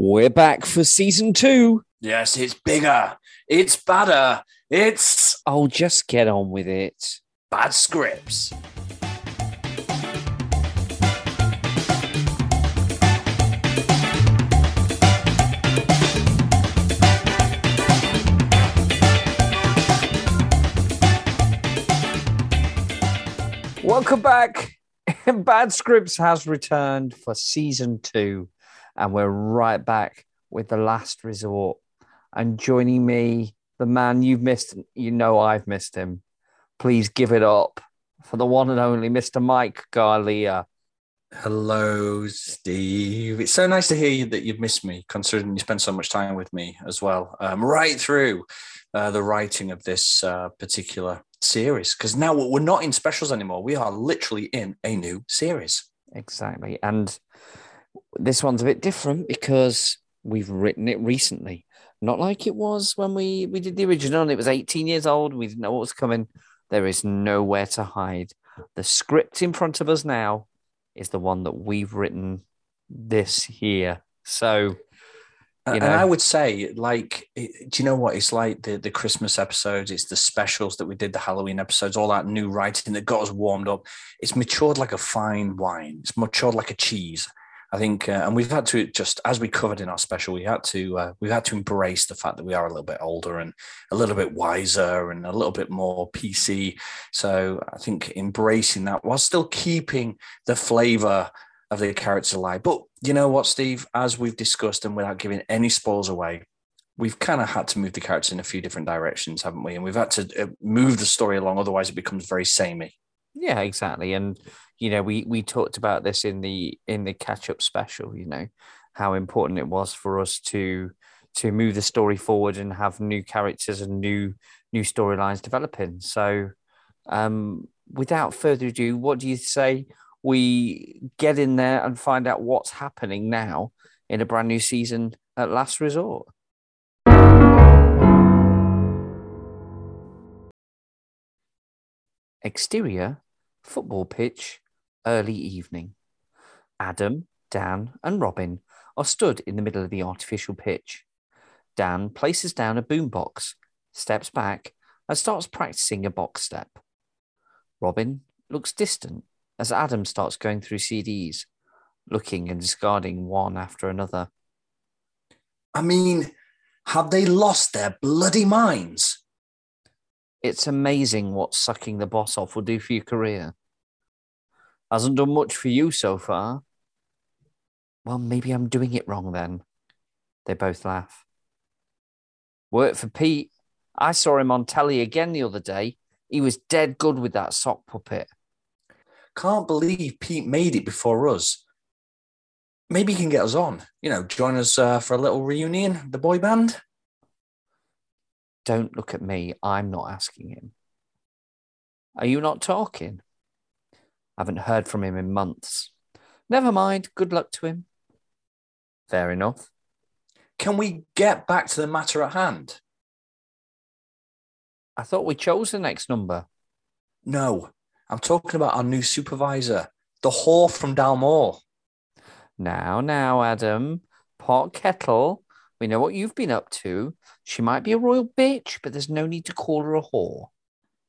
We're back for season two. Yes, it's bigger. It's badder. It's Oh, just get on with it. bad scripts. Welcome back. Bad Scripts has returned for season two, and we're right back with the last resort. And joining me, the man you've missed, you know I've missed him. Please give it up for the one and only Mr. Mike Garlia. Hello, Steve. It's so nice to hear you that you've missed me, considering you spent so much time with me as well, um, right through uh, the writing of this uh, particular series. Because now we're not in specials anymore. We are literally in a new series. Exactly. And this one's a bit different because we've written it recently. Not like it was when we, we did the original and it was 18 years old. We didn't know what was coming. There is nowhere to hide. The script in front of us now is the one that we've written this year. So, And- You and. I would say, like, do you know what? It's like the, the Christmas episodes, it's the specials that we did, the Halloween episodes, all that new writing that got us warmed up. It's matured like a fine wine. It's matured like a cheese. I think, uh, and we've had to just as we covered in our special, we had to uh, we had to embrace the fact that we are a little bit older and a little bit wiser and a little bit more PC. So I think embracing that while still keeping the flavor of the characters alive. But you know what, Steve? As we've discussed, and without giving any spoils away, we've kind of had to move the characters in a few different directions, haven't we? And we've had to uh, move the story along, otherwise it becomes very samey. Yeah, exactly. And, you know, we, we talked about this in the, in the catch up special, you know, how important it was for us to, to move the story forward and have new characters and new, new storylines developing. So, um, without further ado, what do you say we get in there and find out what's happening now in a brand new season at Last Resort? Exterior football pitch, early evening. Adam, Dan, and Robin are stood in the middle of the artificial pitch. Dan places down a boombox, steps back, and starts practicing a box step. Robin looks distant as Adam starts going through CDs, looking and discarding one after another. I mean, have they lost their bloody minds? It's amazing what sucking the boss off will do for your career. Hasn't done much for you so far. Well, maybe I'm doing it wrong then. They both laugh. Worked for Pete. I saw him on telly again the other day. He was dead good with that sock puppet. Can't believe Pete made it before us. Maybe he can get us on. You know, join us uh, for a little reunion, the boy band. Don't look at me. I'm not asking him. Are you not talking? I haven't heard from him in months. Never mind. Good luck to him. Fair enough. Can we get back to the matter at hand? I thought we chose the next number. No, I'm talking about our new supervisor, the whore from Dalmore. Now, now, Adam, pot kettle. We know what you've been up to. She might be a royal bitch, but there's no need to call her a whore.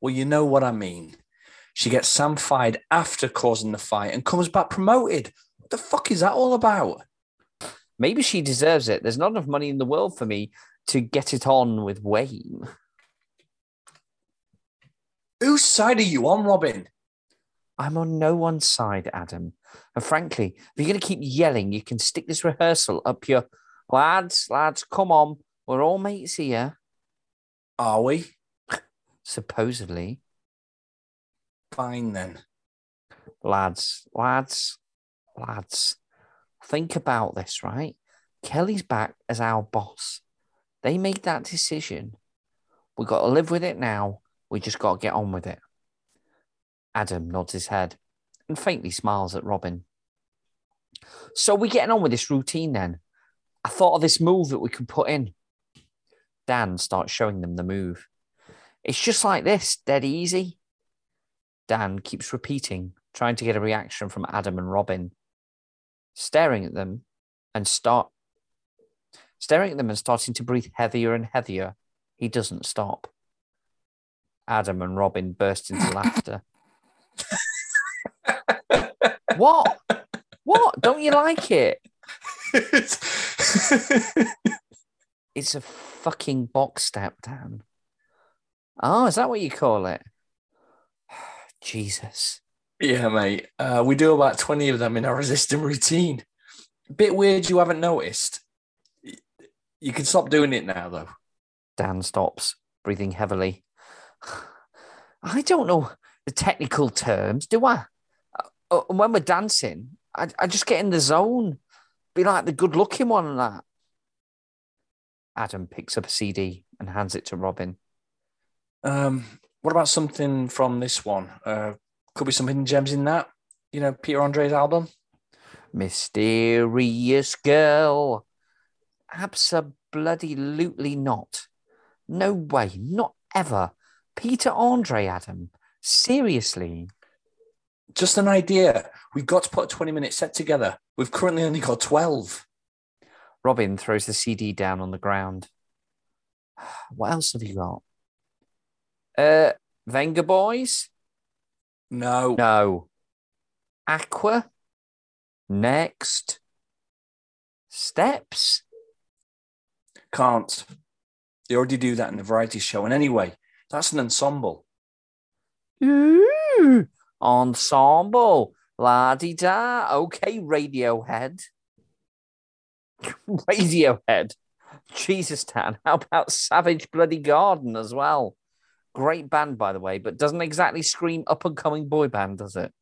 Well, you know what I mean. She gets Sam fired after causing the fight and comes back promoted. What the fuck is that all about? Maybe she deserves it. There's not enough money in the world for me to get it on with Wayne. Whose side are you on, Robin? I'm on no one's side, Adam. And frankly, if you're going to keep yelling, you can stick this rehearsal up your lads, lads, come on. We're all mates here, Are we? supposedly. Fine then. lads, lads, lads, think about this, right? Kelly's back as our boss. They made that decision. We've got to live with it now. We just got to get on with it. Adam nods his head and faintly smiles at Robin. So we're getting on with this routine then. I thought of this move that we could put in. Dan starts showing them the move. It's just like this, dead easy. Dan keeps repeating, trying to get a reaction from Adam and Robin. Staring at them and start staring at them and starting to breathe heavier and heavier. He doesn't stop. Adam and Robin burst into laughter. what? What? Don't you like it? It's a fucking box step, Dan. Oh, is that what you call it? Jesus. yeah, mate. Uh, we do about 20 of them in our resistant routine. Bit weird you haven't noticed. You can stop doing it now, though. Dan stops, breathing heavily. I don't know the technical terms, do I? Uh, and when we're dancing, I, I just get in the zone, be like the good looking one and that. Adam picks up a CD and hands it to Robin. Um, what about something from this one? Uh, could be some hidden gems in that. You know, Peter Andre's album. Mysterious girl. Absolutely not. No way, not ever. Peter Andre, Adam. Seriously. Just an idea. We've got to put a 20 minute set together. We've currently only got 12. Robin throws the CD down on the ground. What else have you got? Uh, Vengaboys? No. No. Aqua? Next. Steps? Can't. They already do that in the variety show. And anyway, that's an ensemble. Ooh, ensemble. La di da. Okay, Radiohead. Radiohead. Jesus, Tan. How about Savage Bloody Garden as well? Great band, by the way, but doesn't exactly scream up and coming boy band, does it?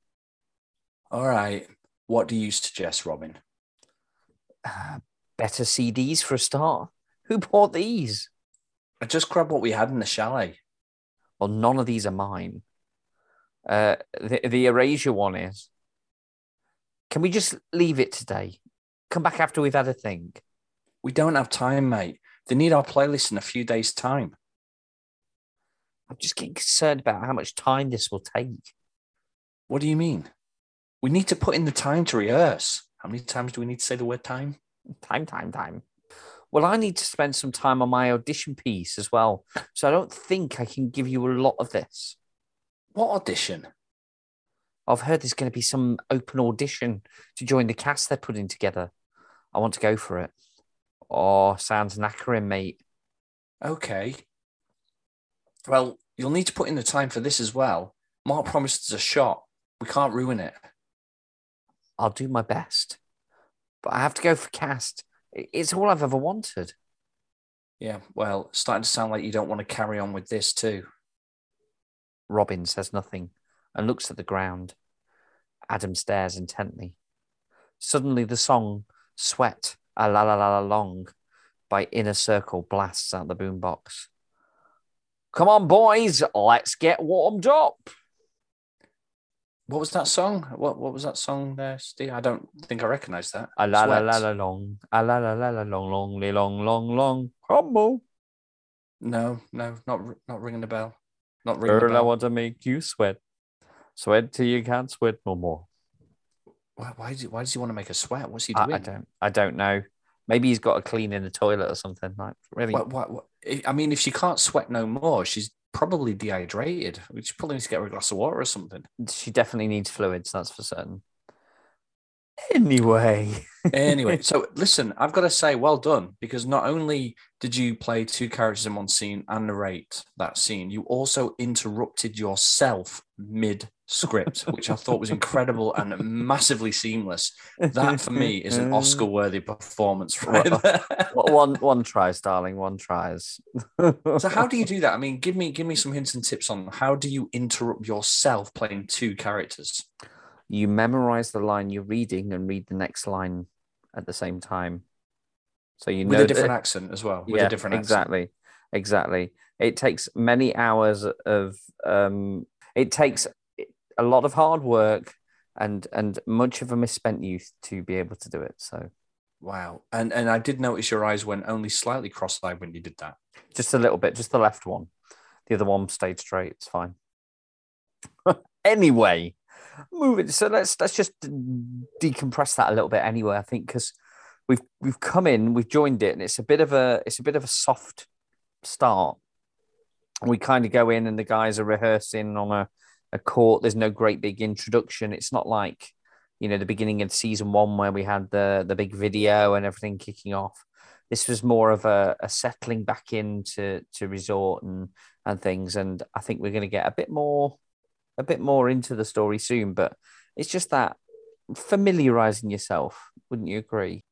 All right. What do you suggest, Robin? Uh, better CDs for a start. Who bought these? I just grabbed what we had in the chalet. Well, none of these are mine. Uh, the, the Erasure one is. Can we just leave it today? Come back after we've had a think. We don't have time, mate. They need our playlist in a few days' time. I'm just getting concerned about how much time this will take. What do you mean? We need to put in the time to rehearse. How many times do we need to say the word time? Time, time, time. Well, I need to spend some time on my audition piece as well. So I don't think I can give you a lot of this. What audition? I've heard there's going to be some open audition to join the cast they're putting together. I want to go for it. Oh, sounds knackering, mate. Okay. Well, you'll need to put in the time for this as well. Mark promised us a shot. We can't ruin it. I'll do my best. But I have to go for cast. It's all I've ever wanted. Yeah, well, starting to sound like you don't want to carry on with this too. Robin says nothing and looks at the ground. Adam stares intently. Suddenly, the song Sweat a la la la la long by Inner Circle blasts out the boombox. Come on, boys, let's get warmed up. What was that song? What what was that song there, Steve? I don't think I recognize that. A la la la la long, a la la la la long, long, long, long, long. Come on, No, no, not not ringing the bell. Not the girl, I want to make you sweat. Sweat till you can't sweat no more. Why, why, does he, why does he want to make a sweat? What's he doing? I don't, I don't know. Maybe he's got to clean in the toilet or something. Like really, What, what, what, I- I mean, if she can't sweat no more, she's probably dehydrated. She probably needs to get her a glass of water or something. she definitely needs fluids. That's for certain. Anyway, anyway, so listen, I've got to say, well done, because not only did you play two characters in one scene and narrate that scene, you also interrupted yourself mid script, which I thought was incredible and massively seamless. That for me is an Oscar worthy performance right one one tries, darling. One tries. So how do you do that? I mean, give me give me some hints and tips on how do you interrupt yourself playing two characters? You memorize the line you're reading and read the next line at the same time. So you With know a different that- accent as well. With yeah, a different accent. exactly, exactly. It takes many hours of um. It takes a lot of hard work and and much of a misspent youth to be able to do it. So Wow. And and I did notice your eyes went only slightly cross-eyed when you did that. just a little bit, just the left one. The other one stayed straight. It's fine. anyway, moving. So let's let's just decompress that a little bit. Anyway, I think because we've we've come in, we've joined it, and it's a bit of a it's a bit of a soft start. We kind of go in, and the guys are rehearsing on a a court. There's no great big introduction. It's not like you know the beginning of season one where we had the the big video and everything kicking off. This was more of a, a settling back into to resort and and things. And I think we're going to get a bit more a bit more into the story soon. But it's just that familiarizing yourself. Wouldn't you agree?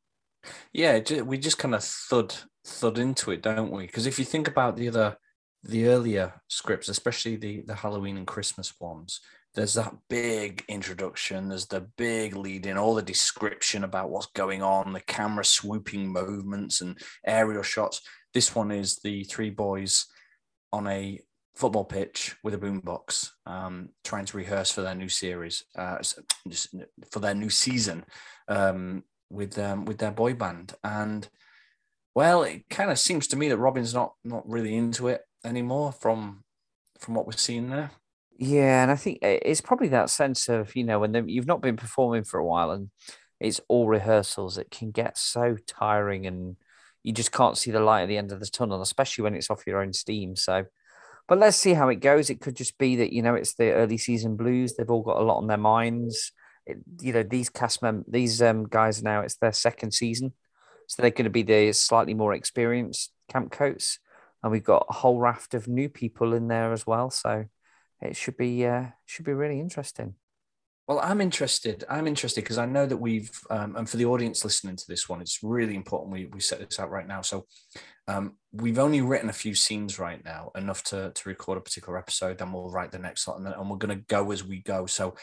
Yeah, we just kind of thud thud into it, don't we? Because if you think about the other the earlier scripts, especially the the Halloween and Christmas ones, there's that big introduction, there's the big lead in, all the description about what's going on, the camera swooping movements and aerial shots. This one is the three boys on a football pitch with a boombox, um, trying to rehearse for their new series, uh, for their new season um, with um, with their boy band. And well, it kind of seems to me that Robin's not not really into it anymore from from what we're seeing there. Yeah, and I think it's probably that sense of you know when you've not been performing for a while and it's all rehearsals. It can get so tiring, and you just can't see the light at the end of the tunnel, especially when it's off your own steam. So, but let's see how it goes. It could just be that you know it's the early season blues. They've all got a lot on their minds. It, you know these cast mem- these um, guys now it's their second season, so they're going to be the slightly more experienced camp coats, and we've got a whole raft of new people in there as well. So it should be uh, should be really interesting. Well, I'm interested. I'm interested because I know that we've, um, and for the audience listening to this one, it's really important we, we set this out right now. So um, we've only written a few scenes right now, enough to, to record a particular episode. Then we'll write the next one, and, and we're going to go as we go. So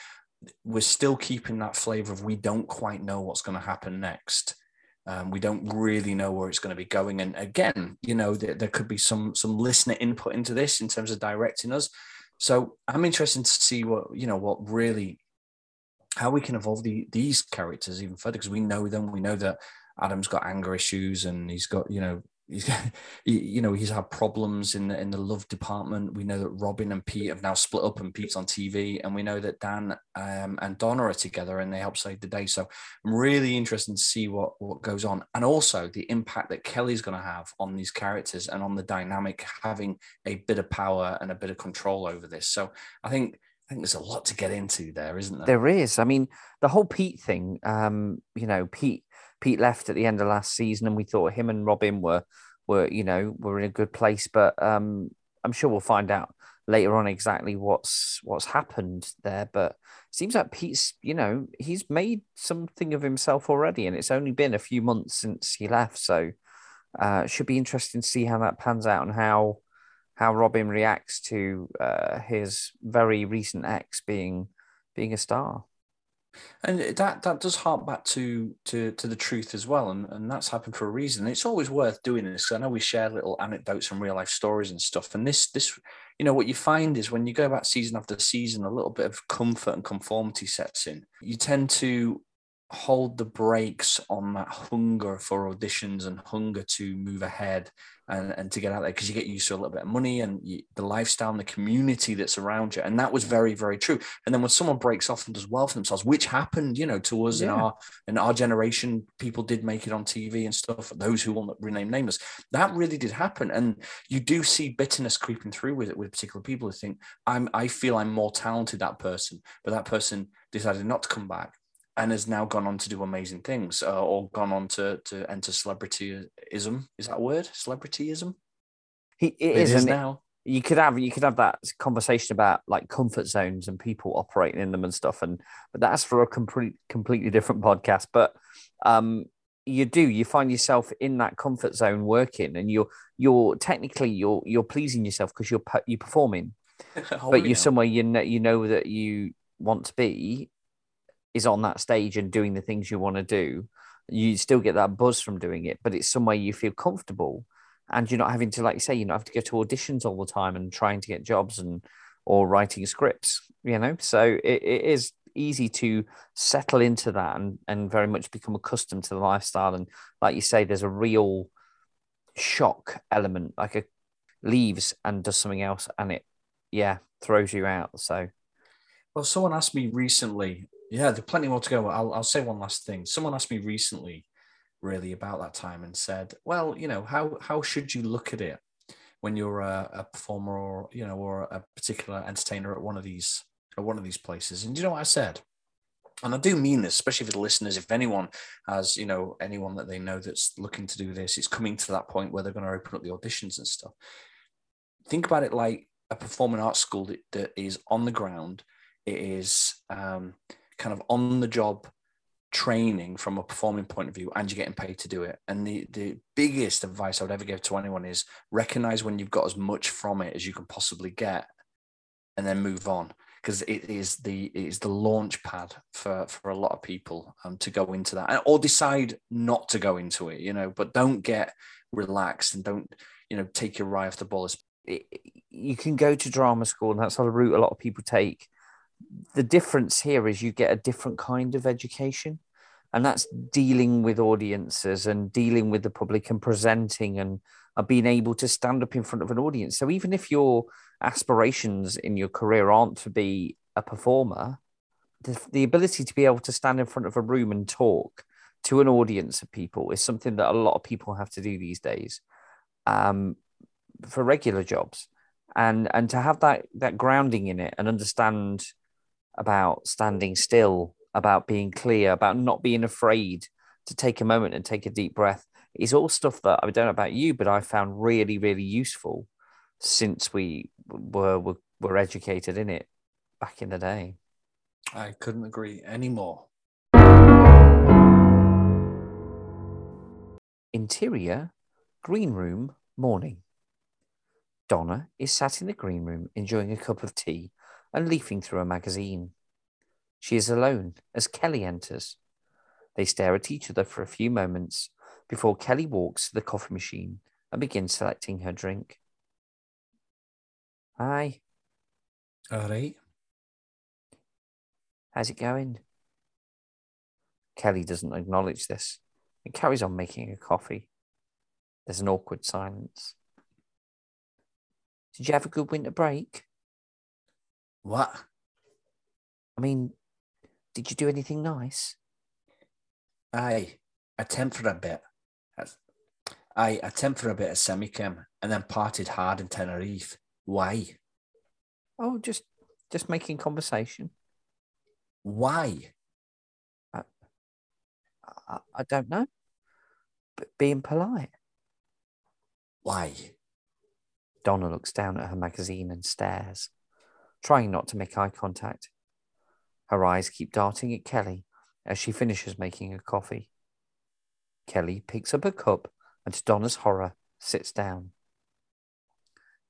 we're still keeping that flavor of we don't quite know what's going to happen next. Um, we don't really know where it's going to be going. And again, you know, there, there could be some some listener input into this in terms of directing us. So I'm interested to see what you know what really how we can evolve the, these characters even further because we know them. We know that Adam's got anger issues and he's got you know he's you know he's had problems in the in the love department. We know that robin and pete have now split up and pete's on tv and we know that dan um, and donna are together and they help save the day. So i'm really interested to see what what goes on. And also the impact that kelly's going to have on these characters and on the dynamic having a bit of power and a bit of control over this. So i think I think there's a lot to get into there, isn't there? There is. I mean, the whole Pete thing. Um, you know, Pete Pete left at the end of last season, and we thought him and Robin were were you know were in a good place. But um, I'm sure we'll find out later on exactly what's what's happened there. But it seems like Pete's you know he's made something of himself already, and it's only been a few months since he left. So uh, should be interesting to see how that pans out and how how Robin reacts to uh, his very recent ex being being a star. And that that does hark back to to to the truth as well and, and that's happened for a reason. It's always worth doing this i know we share little anecdotes and real life stories and stuff and this this you know what you find is when you go back season after season a little bit of comfort and conformity sets in. You tend to hold the brakes on that hunger for auditions and hunger to move ahead and, and to get out there because you get used to a little bit of money and you, the lifestyle and the community that's around you. And that was very, very true. And then when someone breaks off and does well for themselves, which happened, you know, to us yeah. in our in our generation, people did make it on TV and stuff. Those who will not rename nameless, that really did happen. And you do see bitterness creeping through with it with particular people who think, I'm I feel I'm more talented that person, but that person decided not to come back and has now gone on to do amazing things uh, or gone on to to enter celebrityism. Is that a word? Celebrityism? He it, it is, is now. you could have you could have that conversation about like comfort zones and people operating in them and stuff and but that's for a complete completely different podcast. But um you do you find yourself in that comfort zone working and you're you're technically you're you're pleasing yourself because you're you're performing. Oh, but you're somewhere you know you know that you want to be is on that stage and doing the things you want to do, you still get that buzz from doing it, but it's somewhere you feel comfortable and you're not having to, like you say, you don't have to go to auditions all the time and trying to get jobs and or writing scripts, you know. So it, it is easy to settle into that and, and very much become accustomed to the lifestyle. And like you say, there's a real shock element, like a leaves and does something else and it yeah, throws you out. So well, someone asked me recently yeah, there's plenty more to go. I'll, I'll say one last thing. Someone asked me recently, really about that time and said, well, you know, how how should you look at it when you're a, a performer or you know or a particular entertainer at one of these at one of these places? And you know what I said? and I do mean this, especially for the listeners. If anyone has, you know, anyone that they know that's looking to do this, it's coming to that point where they're going to open up the auditions and stuff. Think about it like a performing arts school that, that is on the ground. It is um, kind of on the job training from a performing point of view, and you're getting paid to do it. And the the biggest advice I would ever give to anyone is recognize when you've got as much from it as you can possibly get, and then move on. Because it is the it is the launch pad for for a lot of people um, to go into that or decide not to go into it you know but don't get relaxed and don't you know take your eye off the ball. You can go to drama school and that's the route a lot of people take the difference here is you get a different kind of education and that's dealing with audiences and dealing with the public and presenting and being able to stand up in front of an audience. So even if your aspirations in your career aren't to be a performer, the, the ability to be able to stand in front of a room and talk to an audience of people is something that a lot of people have to do these days um, for regular jobs. And and to have that that grounding in it and understand about standing still, about being clear, about not being afraid to take a moment and take a deep breath is all stuff that I don't know about you, but I found really, really useful since we were were, were educated in it back in the day. I couldn't agree anymore. Interior, green room, morning. Donna is sat in the green room enjoying a cup of tea and leafing through a magazine. She is alone as Kelly enters. They stare at each other for a few moments before Kelly walks to the coffee machine and begins selecting her drink. Hi. All right. How's it going? Kelly doesn't acknowledge this and carries on making a coffee. There's an awkward silence. Did you have a good winter break? What? I mean, did you do anything nice? Aye, attempt for a bit. I attempt for a bit of semichem and then parted hard in Tenerife. Why? Oh, just just making conversation. Why? I, I, I don't know. But being polite. Why? Donna looks down at her magazine and stares, trying not to make eye contact. Her eyes keep darting at Kelly as she finishes making her coffee. Kelly picks up a cup and to Donna's horror, sits down.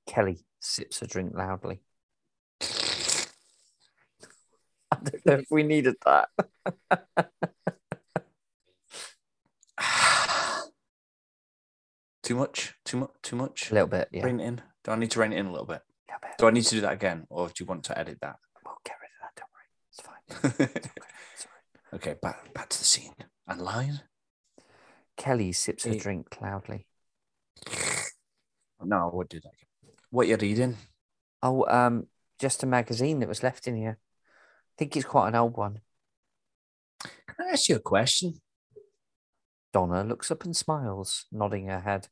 Kelly sips a drink loudly. I don't know if we needed that. too much? Too much? Too much? A little bit, yeah. Rein it in. Do I need to rein it in a little bit? A bit. Do I need to do that again, or do you want to edit that? We'll get rid of that. Don't worry. It's fine. It's okay. It's all right. okay, back back to the scene. And line. Kelly sips her Hey. drink loudly. No, I would do that. Again. What you reading? Oh, um, just a magazine that was left in here. I think it's quite an old one. Can I ask you a question? Donna looks up and smiles, nodding her head.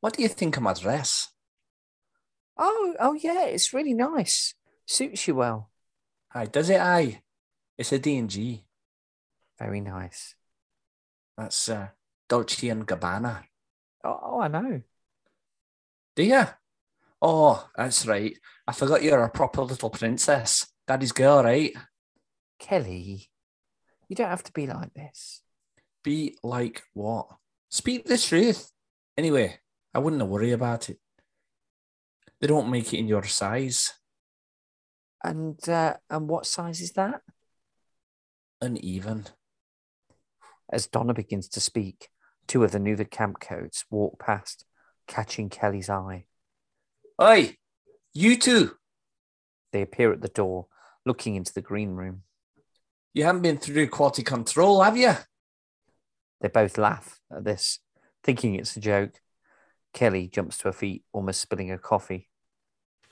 What do you think of my dress? Oh, oh yeah, it's really nice. Suits you well. Aye, does it? Aye, it's a D&G. Very nice. That's uh, Dolce and Gabbana. Oh, oh I know. Do you? Oh, that's right. I forgot you're a proper little princess. Daddy's girl, right? Kelly, you don't have to be like this. Be like what? Speak the truth. Anyway, I wouldn't worry about it. They don't make it in your size. And uh, and what size is that? Uneven. As Donna begins to speak, two of the new camp coats walk past, catching Kelly's eye. Oi, you two. They appear at the door, looking into the green room. You haven't been through quality control, have you? They both laugh at this, thinking it's a joke. Kelly jumps to her feet, almost spilling her coffee.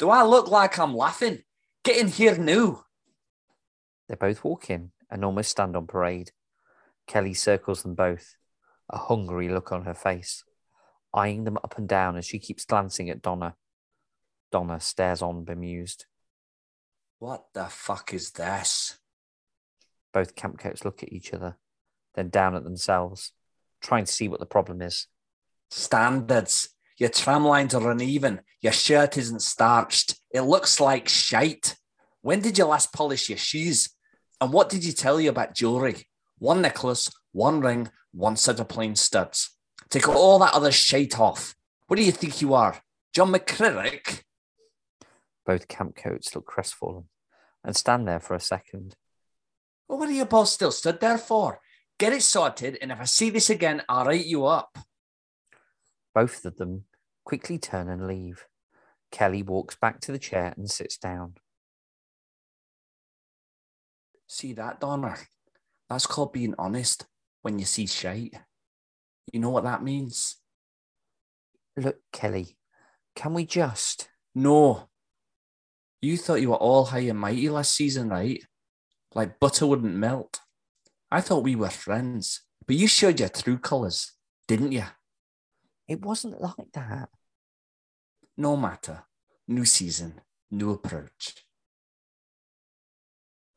Do I look like I'm laughing? Get in here now. They both walk in and almost stand on parade. Kelly circles them both. a hungry look on her face, eyeing them up and down as she keeps glancing at Donna. Donna stares on, bemused. What the fuck is this? Both campcoats look at each other, then down at themselves, trying to see what the problem is. Standards. Your tram lines are uneven. Your shirt isn't starched. It looks like shite. When did you last polish your shoes? And what did you tell you about jewelry? One necklace, one ring, one set of plain studs. Take all that other shite off. What do you think you are? John McCririck? Both campcoats look crestfallen and stand there for a second. Well, what are you both still stood there for? Get it sorted, and if I see this again, I'll write you up. Both of them quickly turn and leave. Kelly walks back to the chair and sits down. See that, Donna? That's called being honest when you see shite. You know what that means? Look, Kelly, can we just? No. You thought you were all high and mighty last season, right? Like butter wouldn't melt. I thought we were friends, but you showed your true colours, didn't you? It wasn't like that. No matter. New season, new approach.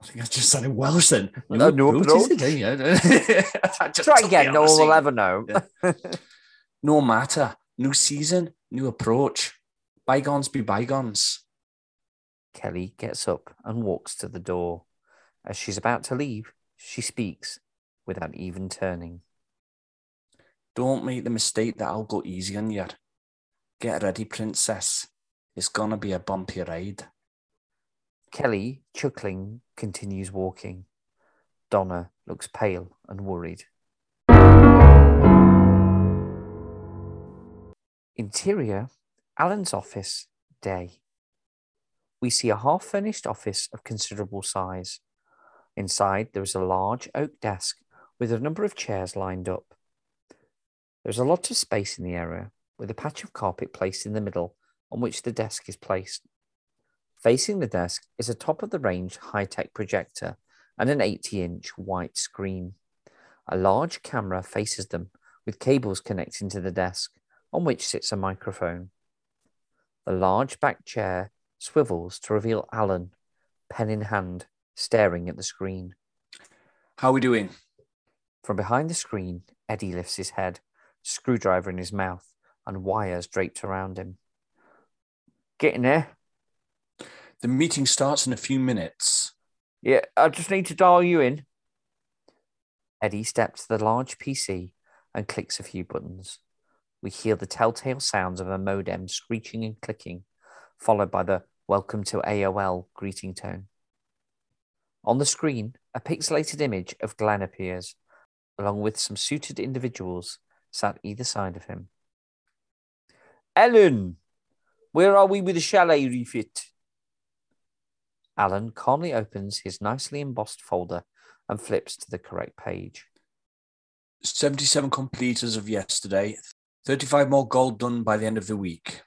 I think I just sounded Welsh then. No, new approach. is it? Yeah. Try again, no one will ever know. Yeah. No matter. New season, new approach. Bygones be bygones. Kelly gets up and walks to the door. As she's about to leave, she speaks without even turning. Don't make the mistake that I'll go easy on you. Get ready, princess. It's gonna be a bumpy ride. Kelly, chuckling, continues walking. Donna looks pale and worried. Interior Alan's office, day. We see a half furnished office of considerable size. Inside, there is a large oak desk with a number of chairs lined up. There is a lot of space in the area, with a patch of carpet placed in the middle on which the desk is placed. Facing the desk is a top of the range high tech projector and an 80 inch white screen. A large camera faces them with cables connecting to the desk, on which sits a microphone. The large back chair swivels to reveal Alan, pen in hand, staring at the screen. How are we doing? From behind the screen, Eddie lifts his head, screwdriver in his mouth, and wires draped around him. Getting there? The meeting starts in a few minutes. Yeah, I just need to dial you in. Eddie steps to the large PC and clicks a few buttons. We hear the telltale sounds of a modem screeching and clicking, followed by the Welcome to AOL greeting tone. On the screen, a pixelated image of Glenn appears, along with some suited individuals sat either side of him. Ellen, where are we with the chalet refit? Alan calmly opens his nicely embossed folder and flips to the correct page. 77 complete as of yesterday. 35 more gold done by the end of the week.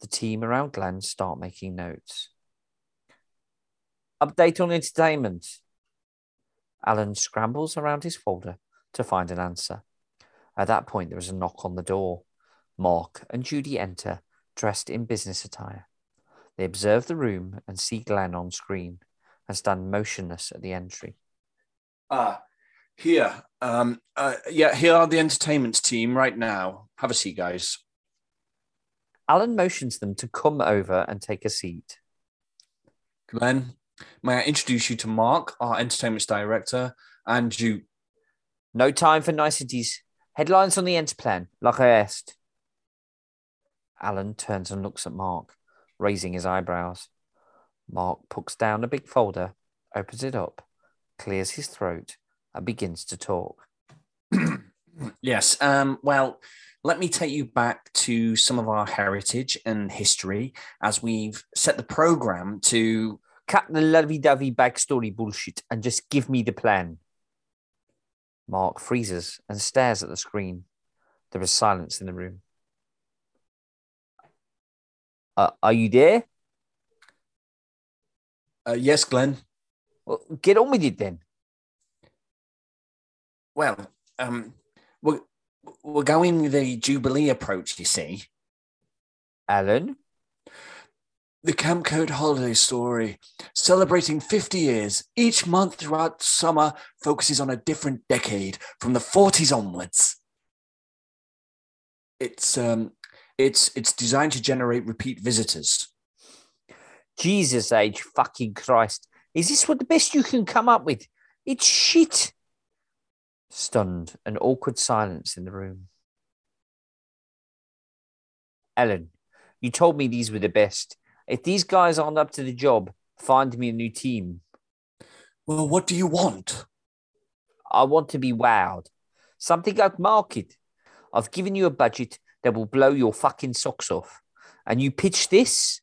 The team around Glenn start making notes. Update on entertainment. Alan scrambles around his folder to find an answer. At that point, there is a knock on the door. Mark and Judy enter, dressed in business attire. They observe the room and see Glenn on screen and stand motionless at the entry. Ah, here. Um, uh, yeah, here are the entertainment team right now. Have a seat, guys. Alan motions them to come over and take a seat. Glenn, may I introduce you to Mark, our entertainment director, and you. No time for niceties. Headlines on the Enterplan, like I asked. Alan turns and looks at Mark, raising his eyebrows. Mark puts down a big folder, opens it up, clears his throat, and begins to talk. yes. Um, well, let me take you back to some of our heritage and history as we've set the program to. Cut the lovey dovey backstory bullshit and just give me the plan. Mark freezes and stares at the screen. There is silence in the room. Uh, are you there? Uh, yes, Glenn. Well, get on with it then. Well, um, We're, we're going with the Jubilee approach, you see. Alan? The Camp Code holiday story, celebrating 50 years. Each month throughout summer focuses on a different decade from the 40s onwards. It's um it's it's designed to generate repeat visitors. Jesus age fucking Christ. Is this what the best you can come up with? It's shit. Stunned, an awkward silence in the room. Ellen, you told me these were the best. If these guys aren't up to the job, find me a new team. Well, what do you want? I want to be wowed. Something I'd market. I've given you a budget that will blow your fucking socks off. And you pitch this?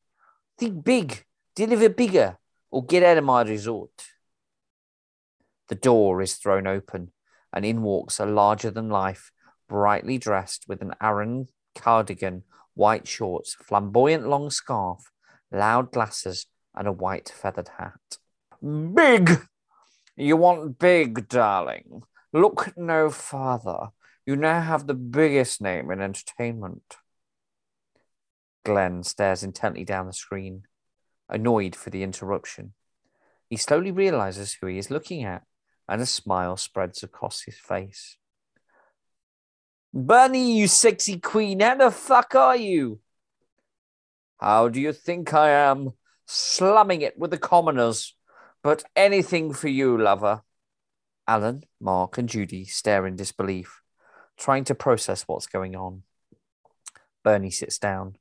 Think big, deliver bigger, or get out of my resort. The door is thrown open, and in walks a larger than life, brightly dressed with an Aran cardigan, white shorts, flamboyant long scarf, loud glasses, and a white feathered hat. Big! You want big, darling. Look no farther. You now have the biggest name in entertainment. Glenn stares intently down the screen, annoyed for the interruption. He slowly realizes who he is looking at, and a smile spreads across his face. Bunny, you sexy queen, how the fuck are you? How do you think I am? Slumming it with the commoners. But anything for you, lover. Alan, Mark, and Judy stare in disbelief, trying to process what's going on. Bernie sits down,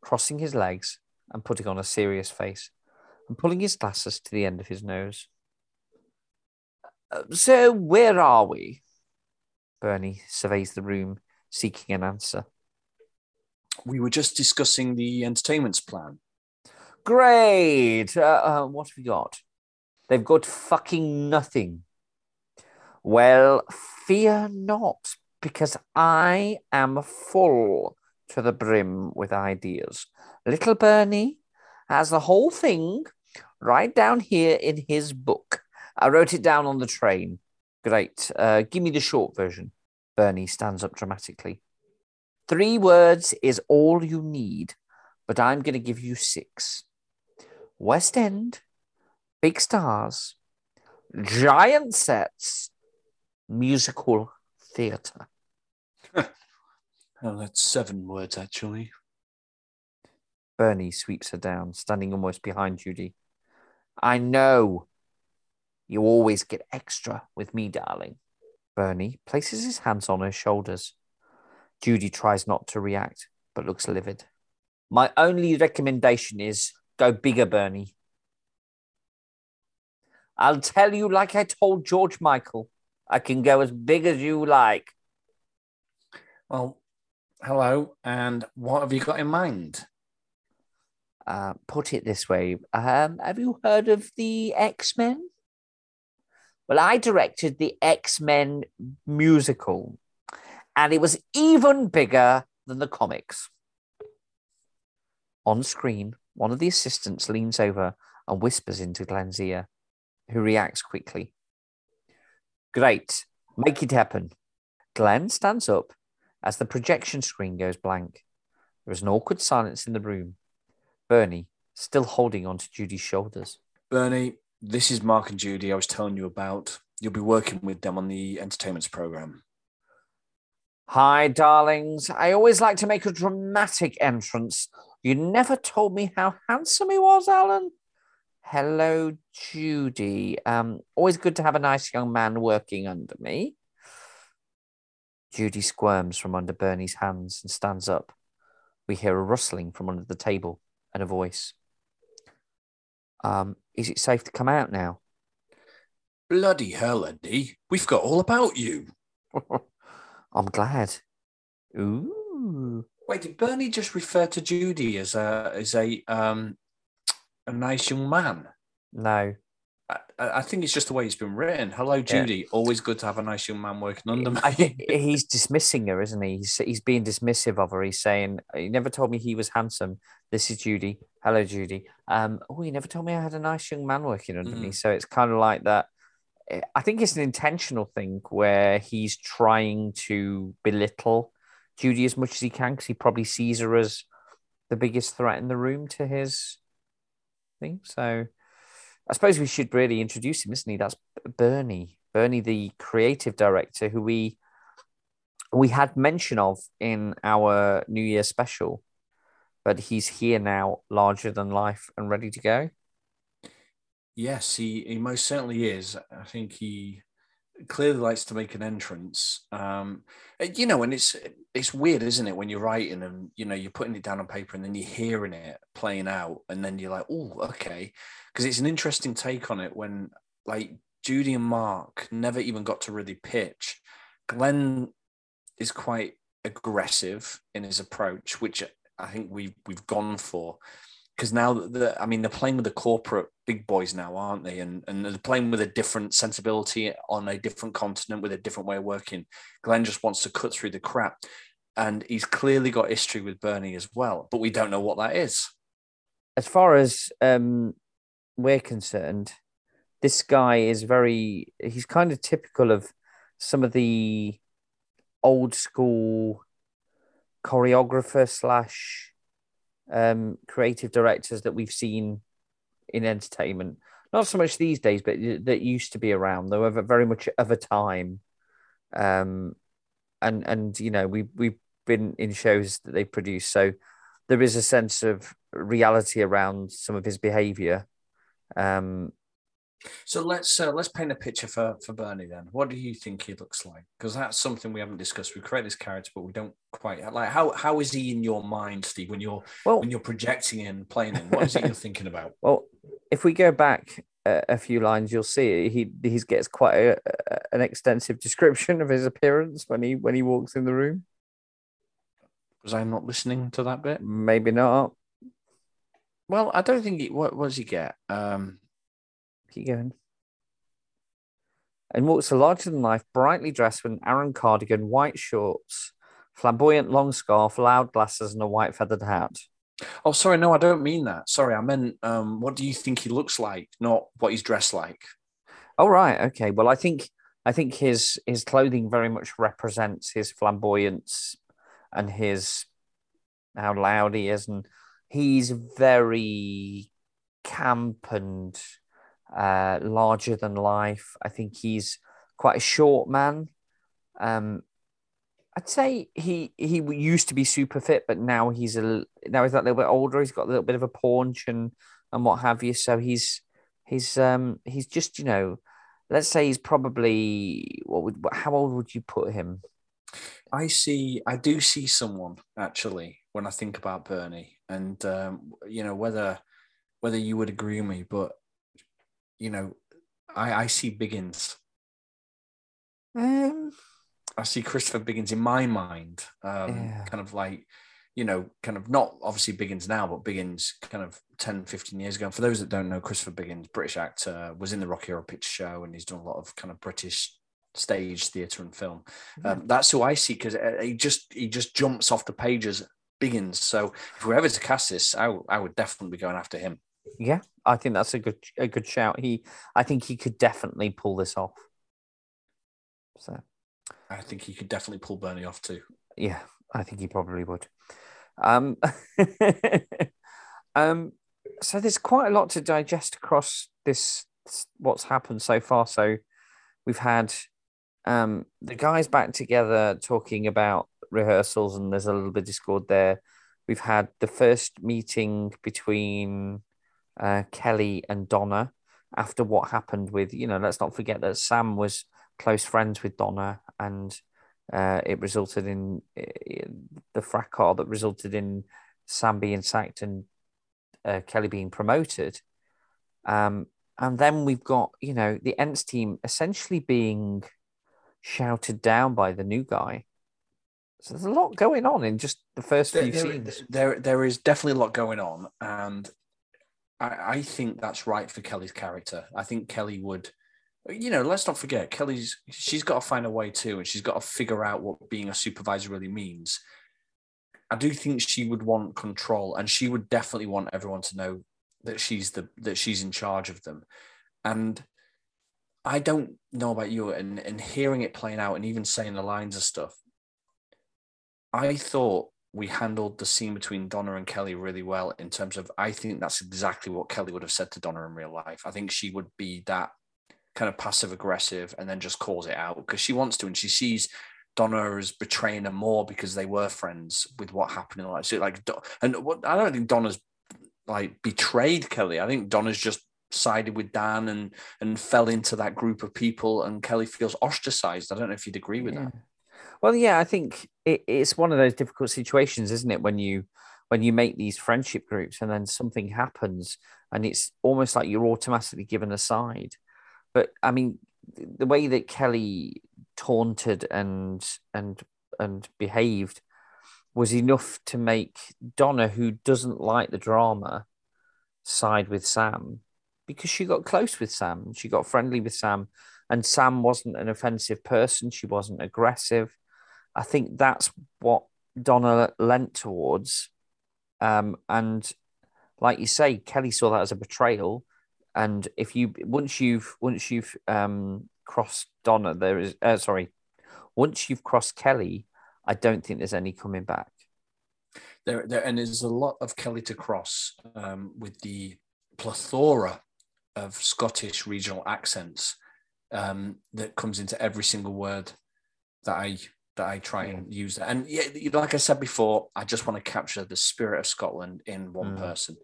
crossing his legs and putting on a serious face, and pulling his glasses to the end of his nose. "Uh, So, where are we? Bernie surveys the room, seeking an answer. We were just discussing the entertainment's plan. Great. Uh, uh, what have we got? They've got fucking nothing. Well, fear not, because I am full to the brim with ideas. Little Bernie has the whole thing right down here in his book. I wrote it down on the train. Great. Uh, give me the short version. Bernie stands up dramatically. Three words is all you need, but I'm going to give you six. West End, big stars, giant sets, musical theatre. Oh, that's seven words, actually. Bernie sweeps her down, standing almost behind Judy. I know. You always get extra with me, darling. Bernie places his hands on her shoulders. Judy tries not to react, but looks livid. My only recommendation is go bigger, Bernie. I'll tell you, like I told George Michael, I can go as big as you like. Well, hello, and what have you got in mind? Uh, put it this way um, Have you heard of the X Men? Well, I directed the X Men musical, and it was even bigger than the comics. On screen, one of the assistants leans over and whispers into Glenn's ear, who reacts quickly. Great, make it happen. Glenn stands up as the projection screen goes blank. There is an awkward silence in the room. Bernie, still holding onto Judy's shoulders. Bernie, this is Mark and Judy I was telling you about. You'll be working with them on the entertainments program. Hi, darlings. I always like to make a dramatic entrance. You never told me how handsome he was, Alan. Hello, Judy. Um, always good to have a nice young man working under me. Judy squirms from under Bernie's hands and stands up. We hear a rustling from under the table and a voice. Um, is it safe to come out now? Bloody hell, Andy. We've got all about you. I'm glad. Ooh. Wait, did Bernie just refer to Judy as a as a um a nice young man? No. I, I think it's just the way it's been written. Hello, Judy. Always good to have a nice young man working under me. I he's dismissing her, isn't he? He's, he's being dismissive of her. He's saying, "You never told me he was handsome. This is Judy. Hello, Judy. Um, oh, you never told me I had a nice young man working under me." Mm. So it's kind of like that. I think it's an intentional thing where he's trying to belittle Judy as much as he can because he probably sees her as the biggest threat in the room to his thing. So I suppose we should really introduce him, isn't he? That's Bernie, Bernie, the creative director, who we we had mention of in our New Year special, but he's here now, larger than life and ready to go. Yes, he, he most certainly is. I think he clearly likes to make an entrance. Um, you know, and it's it's weird, isn't it, when you're writing and you know you're putting it down on paper and then you're hearing it playing out, and then you're like, oh, okay, because it's an interesting take on it when like Judy and Mark never even got to really pitch. Glenn is quite aggressive in his approach, which I think we've we've gone for because now the I mean they're playing with the corporate big boys now, aren't they? And and they're playing with a different sensibility on a different continent with a different way of working. Glenn just wants to cut through the crap, and he's clearly got history with Bernie as well, but we don't know what that is. As far as um, we're concerned, this guy is very. He's kind of typical of some of the old school choreographer slash um, creative directors that we've seen in entertainment. Not so much these days, but that used to be around. They were very much of a time, um, and and you know we we've been in shows that they produce, so there is a sense of reality around some of his behaviour. Um, so let's uh, let's paint a picture for for Bernie then. What do you think he looks like? Because that's something we haven't discussed. We create this character, but we don't quite like how how is he in your mind, Steve? When you're well, when you're projecting and playing him, what is it you're thinking about? Well, if we go back a, a few lines, you'll see he he gets quite a, a, an extensive description of his appearance when he when he walks in the room. Was I not listening to that bit? Maybe not. Well, I don't think he. What, what does he get? Um, Keep going. And walks a larger than life, brightly dressed with an Aran cardigan, white shorts, flamboyant long scarf, loud glasses, and a white feathered hat. Oh, sorry, no, I don't mean that. Sorry, I meant um, what do you think he looks like, not what he's dressed like. Oh, right, okay. Well, I think I think his his clothing very much represents his flamboyance and his how loud he is, and he's very camp and uh, larger than life. I think he's quite a short man. Um, I'd say he he used to be super fit, but now he's a now he's a little bit older. He's got a little bit of a paunch and and what have you. So he's he's um he's just you know, let's say he's probably what would how old would you put him? I see. I do see someone actually when I think about Bernie, and um, you know whether whether you would agree with me, but you know, I, I see Biggins. Um, I see Christopher Biggins in my mind, um, yeah. kind of like, you know, kind of not obviously Biggins now, but Biggins kind of 10, 15 years ago. And for those that don't know, Christopher Biggins, British actor, was in the Rocky Horror Picture Show and he's done a lot of kind of British stage theatre and film. Yeah. Um, that's who I see because uh, he just he just jumps off the pages. Biggins. So if we're ever to cast this, I, I would definitely be going after him. Yeah, I think that's a good a good shout. He, I think he could definitely pull this off. So, I think he could definitely pull Bernie off too. Yeah, I think he probably would. Um, um, so there's quite a lot to digest across this what's happened so far. So we've had um the guys back together talking about rehearsals, and there's a little bit of discord there. We've had the first meeting between uh, Kelly and Donna after what happened with, you know, let's not forget that Sam was close friends with Donna and uh, it resulted in, in the fracas that resulted in Sam being sacked and uh, Kelly being promoted. Um, and then we've got, you know, the Ents team essentially being shouted down by the new guy. So there's a lot going on in just the first there, few there, scenes. There, there is definitely a lot going on, and I, I think that's right for Kelly's character. I think Kelly would, you know, let's not forget Kelly's. She's got to find a way too, and she's got to figure out what being a supervisor really means. I do think she would want control, and she would definitely want everyone to know that she's the that she's in charge of them. And I don't know about you, and and hearing it playing out, and even saying the lines of stuff. I thought we handled the scene between Donna and Kelly really well in terms of I think that's exactly what Kelly would have said to Donna in real life. I think she would be that kind of passive aggressive and then just calls it out because she wants to and she sees Donna as betraying her more because they were friends with what happened in life. So like and what I don't think Donna's like betrayed Kelly. I think Donna's just sided with Dan and and fell into that group of people and Kelly feels ostracized. I don't know if you'd agree with Yeah. that. Well, yeah, I think it, it's one of those difficult situations, isn't it? When you when you make these friendship groups and then something happens and it's almost like you're automatically given a side. But I mean, the way that Kelly taunted and and and behaved was enough to make Donna, who doesn't like the drama, side with Sam because she got close with Sam. She got friendly with Sam, and Sam wasn't an offensive person. She wasn't aggressive. I think that's what Donna lent towards. Um, and like you say, Kelly saw that as a betrayal. And if you once you've once you've um, crossed Donna, there is uh, sorry, once you've crossed Kelly, I don't think there's any coming back. There, there, and there's a lot of Kelly to cross um, with the plethora of Scottish regional accents um, that comes into every single word that I that I try and use. that. And yeah, like I said before, I just want to capture the spirit of Scotland in one Mm. person.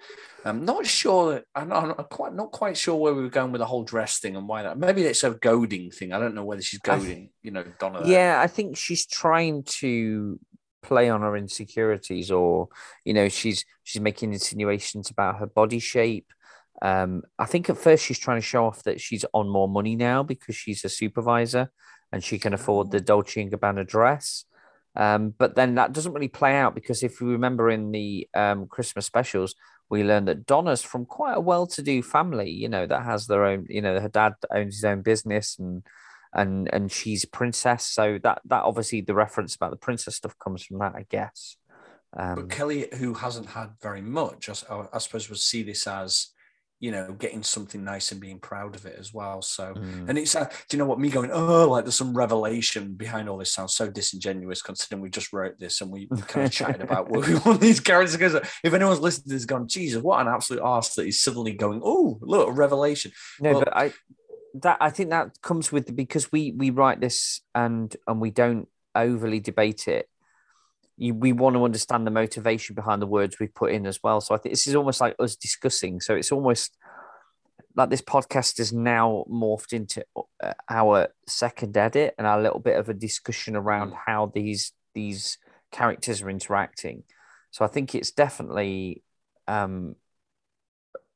I'm not sure. I'm not, I'm quite not quite sure where we were going with the whole dress thing and why that. Maybe it's a goading thing. I don't know whether she's goading. You know, Donna. Yeah, I think she's trying to play on her insecurities, or you know, she's she's making insinuations about her body shape. Um, I think at first she's trying to show off that she's on more money now because she's a supervisor and she can afford the Dolce and Gabbana dress. Um, but then that doesn't really play out because if you remember in the um, Christmas specials, we learned that Donna's from quite a well-to-do family, you know, that has their own, you know, her dad owns his own business and and and she's a princess. So that that obviously the reference about the princess stuff comes from that, I guess. Um, But Kelly, who hasn't had very much, I suppose, would see this as, you know, getting something nice and being proud of it as well. So, mm, and it's, uh, do you know what? Me going, oh, like there's some revelation behind all this sounds so disingenuous considering we just wrote this and we, kind of chatted about what we want these characters. Because if anyone's listening to this, gone, Jesus, what an absolute arse that he's suddenly going, oh, look, a revelation. no, well- but I that I think that comes with because we we write this and and we don't overly debate it. You, we want to understand the motivation behind the words we put in as well. So I think this is almost like us discussing. So it's almost like this podcast is now morphed into uh, our second edit and our little bit of a discussion around how these these characters are interacting. So I think it's definitely um,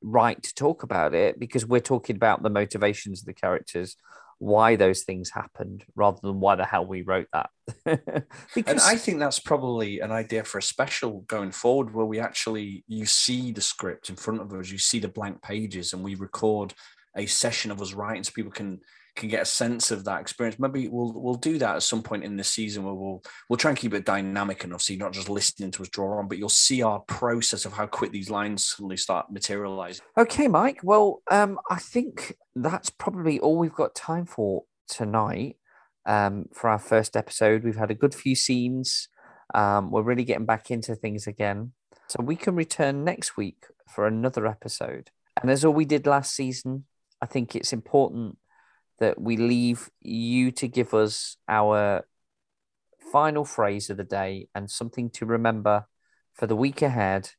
right to talk about it because we're talking about the motivations of the characters, why those things happened, rather than why the hell we wrote that. And I think that's probably an idea for a special going forward where we actually you see the script in front of us, you see the blank pages, and we record a session of us writing so people can can get a sense of that experience. Maybe we'll we'll do that at some point in the season where we'll we'll try and keep it dynamic enough so you're not just listening to us draw on, but you'll see our process of how quick these lines suddenly start materializing. Okay, Mike. Well, um, I think that's probably all we've got time for tonight. Um, for our first episode, we've had a good few scenes. Um, we're really getting back into things again, so we can return next week for another episode. And as all we did last season, I think it's important that we leave you to give us our final phrase of the day and something to remember for the week ahead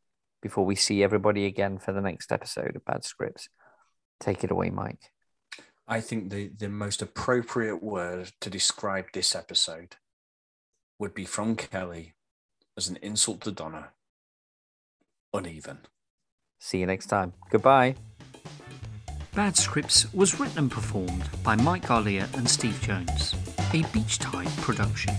before we see everybody again for the next episode of Bad Scripts. Take it away, Mike. I think the the most appropriate word to describe this episode would be from Kelly as an insult to Donna. Uneven. See you next time. Goodbye. Bad Scripts was written and performed by Mike Garlia and Steve Jones, a Beach Tide production.